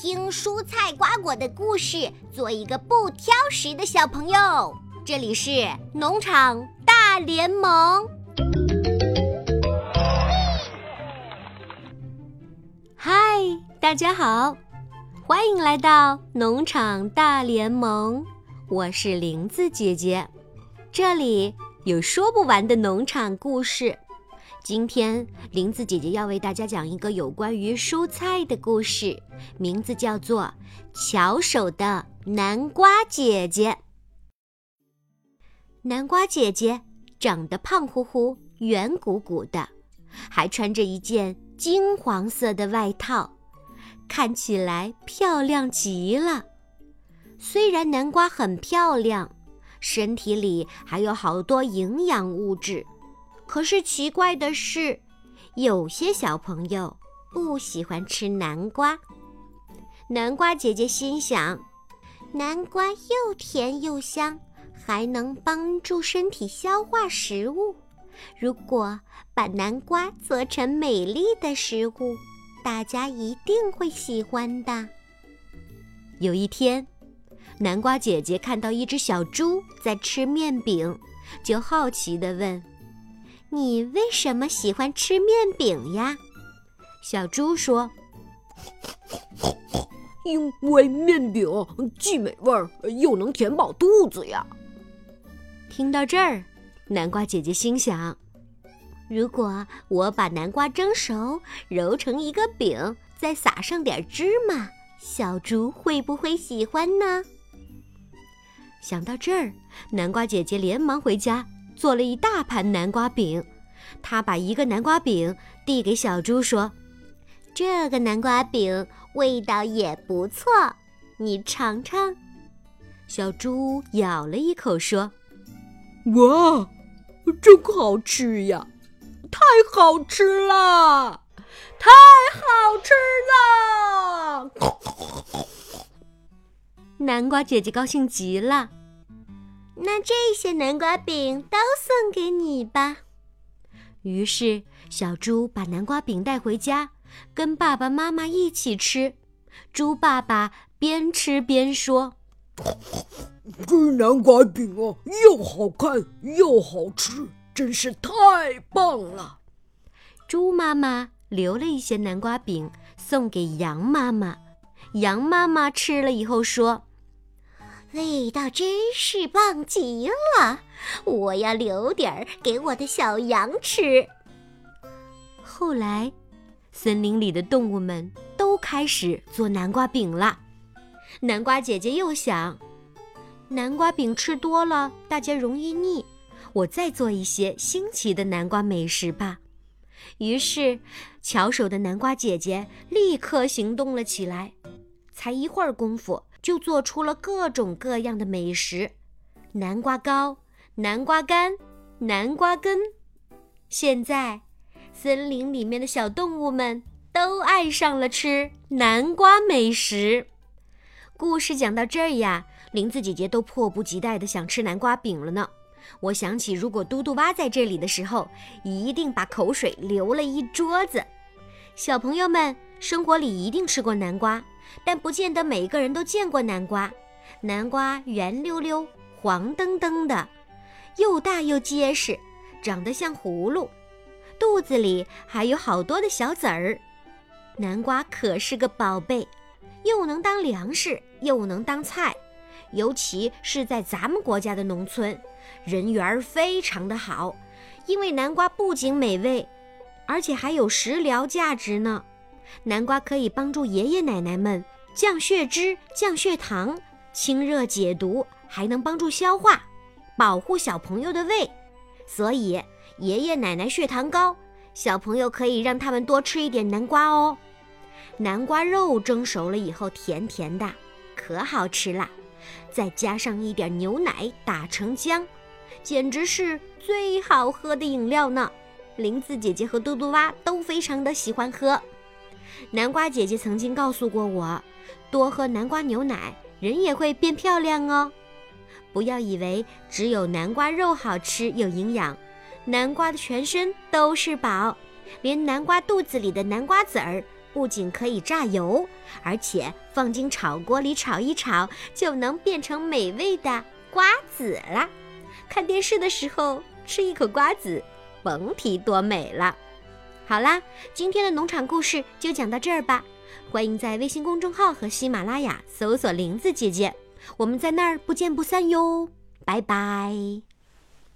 听蔬菜瓜果的故事，做一个不挑食的小朋友。这里是农场大联盟。嗨，大家好，欢迎来到农场大联盟。我是林子姐姐，这里有说不完的农场故事。今天，林子姐姐要为大家讲一个有关于蔬菜的故事，名字叫做《巧手的南瓜姐姐》。南瓜姐姐长得胖乎乎、圆鼓鼓的，还穿着一件金黄色的外套，看起来漂亮极了。虽然南瓜很漂亮，身体里还有好多营养物质。可是奇怪的是，有些小朋友不喜欢吃南瓜。南瓜姐姐心想，南瓜又甜又香，还能帮助身体消化食物。如果把南瓜做成美丽的食物，大家一定会喜欢的。有一天，南瓜姐姐看到一只小猪在吃面饼，就好奇地问。你为什么喜欢吃面饼呀？小猪说：“因为面饼既美味又能填饱肚子呀。”听到这儿，南瓜姐姐心想：如果我把南瓜蒸熟，揉成一个饼，再撒上点芝麻，小猪会不会喜欢呢？想到这儿，南瓜姐姐连忙回家。做了一大盘南瓜饼，他把一个南瓜饼递给小猪，说：“这个南瓜饼味道也不错，你尝尝。”小猪咬了一口，说：“哇，真好吃呀！太好吃了，太好吃了！” 南瓜姐姐高兴极了。那这些南瓜饼都送给你吧。于是，小猪把南瓜饼带回家，跟爸爸妈妈一起吃。猪爸爸边吃边说：“这南瓜饼啊，又好看又好吃，真是太棒了。”猪妈妈留了一些南瓜饼送给羊妈妈。羊妈妈吃了以后说。味道真是棒极了，我要留点儿给我的小羊吃。后来，森林里的动物们都开始做南瓜饼了。南瓜姐姐又想，南瓜饼吃多了，大家容易腻，我再做一些新奇的南瓜美食吧。于是，巧手的南瓜姐姐立刻行动了起来。才一会儿功夫。就做出了各种各样的美食：南瓜糕、南瓜干、南瓜羹。现在，森林里面的小动物们都爱上了吃南瓜美食。故事讲到这儿呀，林子姐姐都迫不及待地想吃南瓜饼了呢。我想起，如果嘟嘟蛙在这里的时候，一定把口水流了一桌子。小朋友们，生活里一定吃过南瓜。但不见得每个人都见过南瓜。南瓜圆溜溜、黄澄澄的，又大又结实，长得像葫芦，肚子里还有好多的小籽儿。南瓜可是个宝贝，又能当粮食，又能当菜，尤其是在咱们国家的农村，人缘非常的好。因为南瓜不仅美味，而且还有食疗价值呢。南瓜可以帮助爷爷奶奶们降血脂、降血糖、清热解毒，还能帮助消化，保护小朋友的胃。所以爷爷奶奶血糖高，小朋友可以让他们多吃一点南瓜哦。南瓜肉蒸熟了以后，甜甜的，可好吃了。再加上一点牛奶打成浆，简直是最好喝的饮料呢。林子姐姐和嘟嘟蛙都非常的喜欢喝。南瓜姐姐曾经告诉过我，多喝南瓜牛奶，人也会变漂亮哦。不要以为只有南瓜肉好吃有营养，南瓜的全身都是宝，连南瓜肚子里的南瓜籽儿不仅可以榨油，而且放进炒锅里炒一炒，就能变成美味的瓜子了。看电视的时候吃一口瓜子，甭提多美了。好啦，今天的农场故事就讲到这儿吧。欢迎在微信公众号和喜马拉雅搜索“林子姐姐”，我们在那儿不见不散哟。拜拜。